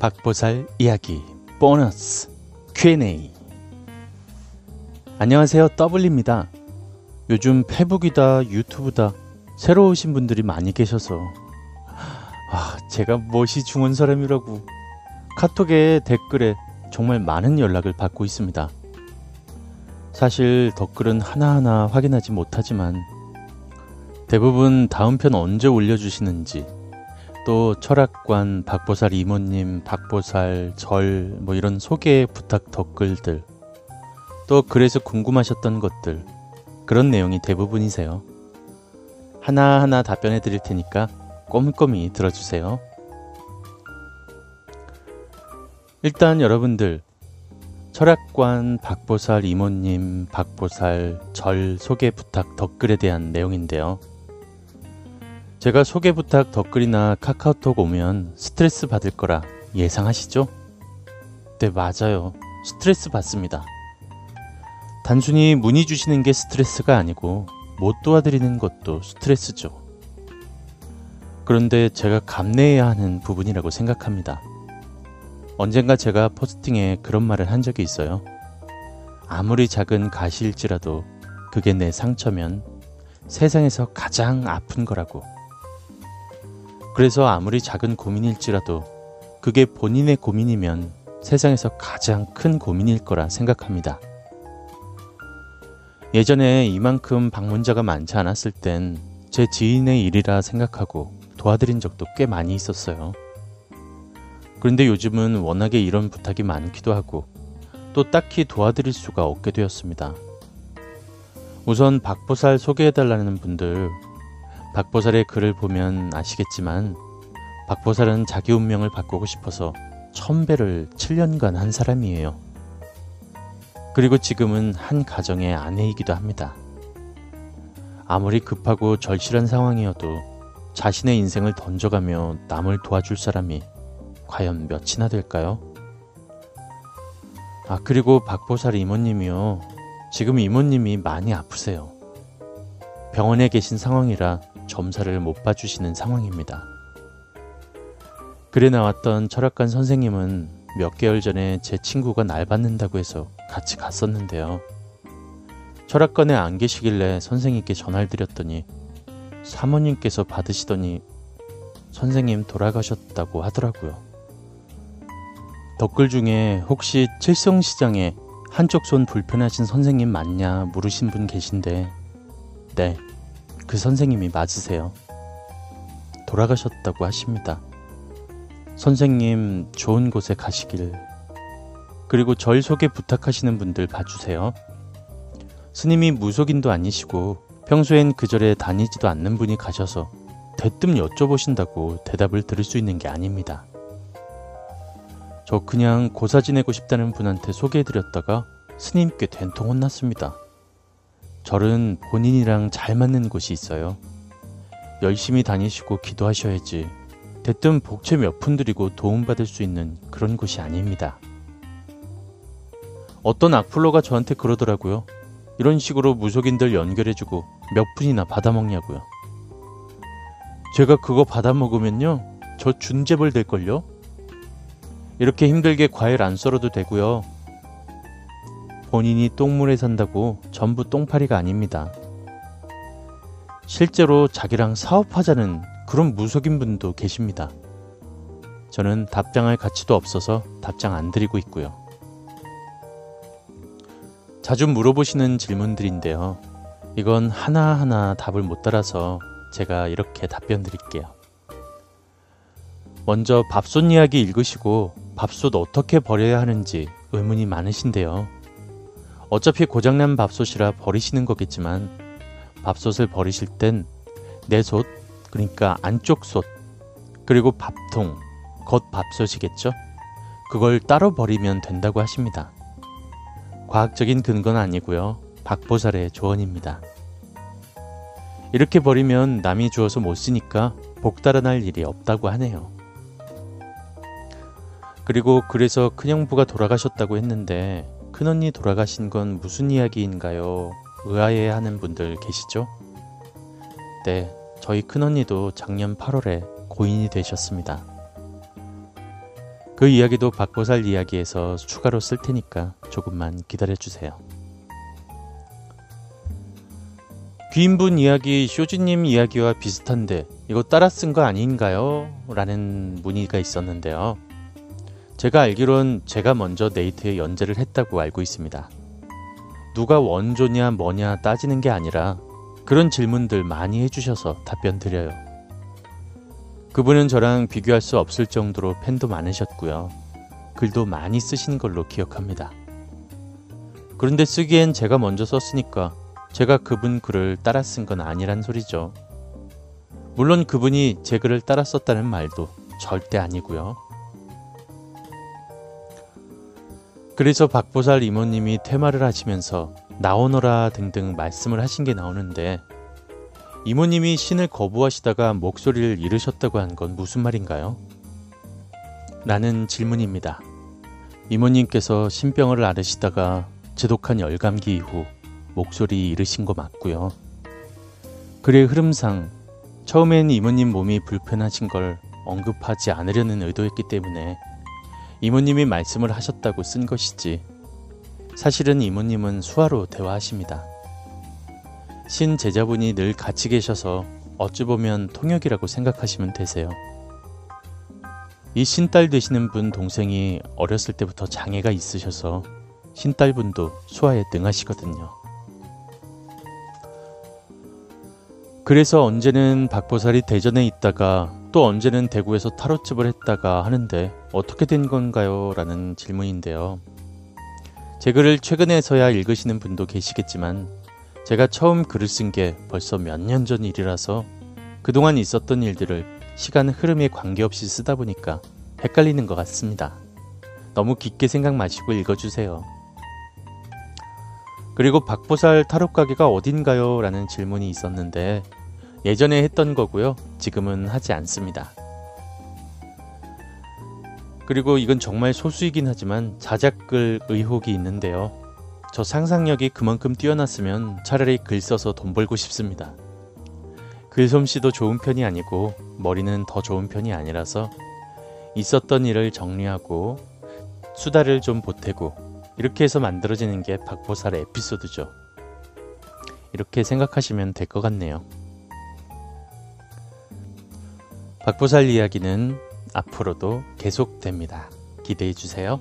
박보살 이야기 보너스 Q&A. 안녕하세요. 더블입니다. 요즘 페북이다 유튜브다 새로 오신 분들이 많이 계셔서. 아 제가 멋이 중한 사람이라고. 카톡에 댓글에 정말 많은 연락을 받고 있습니다. 사실 댓글은 하나하나 확인하지 못하지만 대부분 다음 편 언제 올려주시는지 또 철학관 박보살 이모님, 박보살 절 뭐 이런 소개 부탁 댓글들 또 그래서 궁금하셨던 것들 그런 내용이 대부분이세요. 하나하나 답변해 드릴 테니까 꼼꼼히 들어주세요. 일단 여러분들 철학관 박보살 이모님, 박보살 절 소개 부탁 댓글에 대한 내용인데요. 제가 소개 부탁 댓글이나 카카오톡 오면 스트레스 받을 거라 예상하시죠? 네, 맞아요. 스트레스 받습니다. 단순히 문의 주시는 게 스트레스가 아니고 못 도와드리는 것도 스트레스죠. 그런데 제가 감내해야 하는 부분이라고 생각합니다. 언젠가 제가 포스팅에 그런 말을 한 적이 있어요. 아무리 작은 가시일지라도 그게 내 상처면 세상에서 가장 아픈 거라고. 그래서 아무리 작은 고민일지라도 그게 본인의 고민이면 세상에서 가장 큰 고민일 거라 생각합니다. 예전에 이만큼 방문자가 많지 않았을 땐 제 지인의 일이라 생각하고 도와드린 적도 꽤 많이 있었어요. 그런데 요즘은 워낙에 이런 부탁이 많기도 하고 또 딱히 도와드릴 수가 없게 되었습니다. 우선 박보살 소개해달라는 분들 박보살의 글을 보면 아시겠지만 박보살은 자기 운명을 바꾸고 싶어서 천배를 7년간 한 사람이에요. 그리고 지금은 한 가정의 아내이기도 합니다. 아무리 급하고 절실한 상황이어도 자신의 인생을 던져가며 남을 도와줄 사람이 과연 몇이나 될까요? 아, 그리고 박보살 이모님이요. 지금 이모님이 많이 아프세요. 병원에 계신 상황이라 점사를 못 봐주시는 상황입니다. 글에 나왔던 철학관 선생님은 몇 개월 전에 제 친구가 날 받는다고 해서 같이 갔었는데요. 철학관에 안 계시길래 선생님께 전화를 드렸더니 사모님께서 받으시더니 선생님 돌아가셨다고 하더라고요. 댓글 중에 혹시 칠성시장에 한쪽 손 불편하신 선생님 맞냐 물으신 분 계신데 네, 그 선생님이 맞으세요. 돌아가셨다고 하십니다. 선생님 좋은 곳에 가시길. 그리고 절 소개 부탁하시는 분들 봐주세요. 스님이 무속인도 아니시고 평소엔 그 절에 다니지도 않는 분이 가셔서 대뜸 여쭤보신다고 대답을 들을 수 있는 게 아닙니다. 저 그냥 고사 지내고 싶다는 분한테 소개해드렸다가 스님께 된통 혼났습니다. 절은 본인이랑 잘 맞는 곳이 있어요. 열심히 다니시고 기도하셔야지. 대뜸 복채 몇 푼 드리고 도움받을 수 있는 그런 곳이 아닙니다. 어떤 악플러가 저한테 그러더라고요. 이런 식으로 무속인들 연결해주고 몇 푼이나 받아먹냐고요. 제가 그거 받아먹으면요. 저 준재벌 될걸요? 이렇게 힘들게 과일 안 썰어도 되고요. 본인이 똥물에 산다고 전부 똥파리가 아닙니다. 실제로 자기랑 사업하자는 그런 무속인 분도 계십니다. 저는 답장할 가치도 없어서 답장 안 드리고 있고요. 자주 물어보시는 질문들인데요. 이건 하나하나 답을 못 따라서 제가 이렇게 답변 드릴게요. 먼저 밥솥 이야기 읽으시고 밥솥 어떻게 버려야 하는지 의문이 많으신데요. 어차피 고장난 밥솥이라 버리시는 거겠지만 밥솥을 버리실 땐 내 솥 그러니까 안쪽 솥 그리고 밥통 겉 밥솥이겠죠. 그걸 따로 버리면 된다고 하십니다. 과학적인 근거는 아니고요. 박보살의 조언입니다. 이렇게 버리면 남이 주어서 못 쓰니까 복달아날 일이 없다고 하네요. 그리고 그래서 큰형부가 돌아가셨다고 했는데 큰언니 돌아가신 건 무슨 이야기인가요? 의아해 하는 분들 계시죠? 네, 저희 큰언니도 작년 8월에 고인이 되셨습니다. 그 이야기도 박보살 이야기에서 추가로 쓸 테니까 조금만 기다려 주세요. 귀인분 이야기 쇼지님 이야기와 비슷한데 이거 따라 쓴 거 아닌가요? 라는 문의가 있었는데요. 제가 알기론 제가 먼저 네이트에 연재를 했다고 알고 있습니다. 누가 원조냐 뭐냐 따지는 게 아니라 그런 질문들 많이 해주셔서 답변 드려요. 그분은 저랑 비교할 수 없을 정도로 팬도 많으셨고요. 글도 많이 쓰신 걸로 기억합니다. 그런데 쓰기엔 제가 먼저 썼으니까 제가 그분 글을 따라 쓴 건 아니란 소리죠. 물론 그분이 제 글을 따라 썼다는 말도 절대 아니고요. 그래서 박보살 이모님이 퇴마를 하시면서 나오너라 등등 말씀을 하신 게 나오는데 이모님이 신을 거부하시다가 목소리를 잃으셨다고 한 건 무슨 말인가요? 라는 질문입니다. 이모님께서 신병을 앓으시다가 지독한 열감기 이후 목소리 잃으신 거 맞고요. 글의 흐름상 처음엔 이모님 몸이 불편하신 걸 언급하지 않으려는 의도였기 때문에 이모님이 말씀을 하셨다고 쓴 것이지 사실은 이모님은 수화로 대화하십니다. 신 제자분이 늘 같이 계셔서 어찌 보면 통역이라고 생각하시면 되세요. 이 신딸 되시는 분 동생이 어렸을 때부터 장애가 있으셔서 신딸분도 수화에 능하시거든요. 그래서 언제는 박보살이 대전에 있다가 또 언제는 대구에서 타로집을 했다가 하는데 어떻게 된 건가요? 라는 질문인데요. 제 글을 최근에서야 읽으시는 분도 계시겠지만 제가 처음 글을 쓴 게 벌써 몇 년 전 일이라서 그동안 있었던 일들을 시간 흐름에 관계없이 쓰다 보니까 헷갈리는 것 같습니다. 너무 깊게 생각 마시고 읽어주세요. 그리고 박보살 타로 가게가 어딘가요? 라는 질문이 있었는데 예전에 했던 거고요. 지금은 하지 않습니다. 그리고 이건 정말 소수이긴 하지만 자작글 의혹이 있는데요. 저 상상력이 그만큼 뛰어났으면 차라리 글 써서 돈 벌고 싶습니다. 글솜씨도 좋은 편이 아니고 머리는 더 좋은 편이 아니라서 있었던 일을 정리하고 수다를 좀 보태고 이렇게 해서 만들어지는 게 박보살의 에피소드죠. 이렇게 생각하시면 될 것 같네요. 박보살 이야기는 앞으로도 계속됩니다. 기대해 주세요.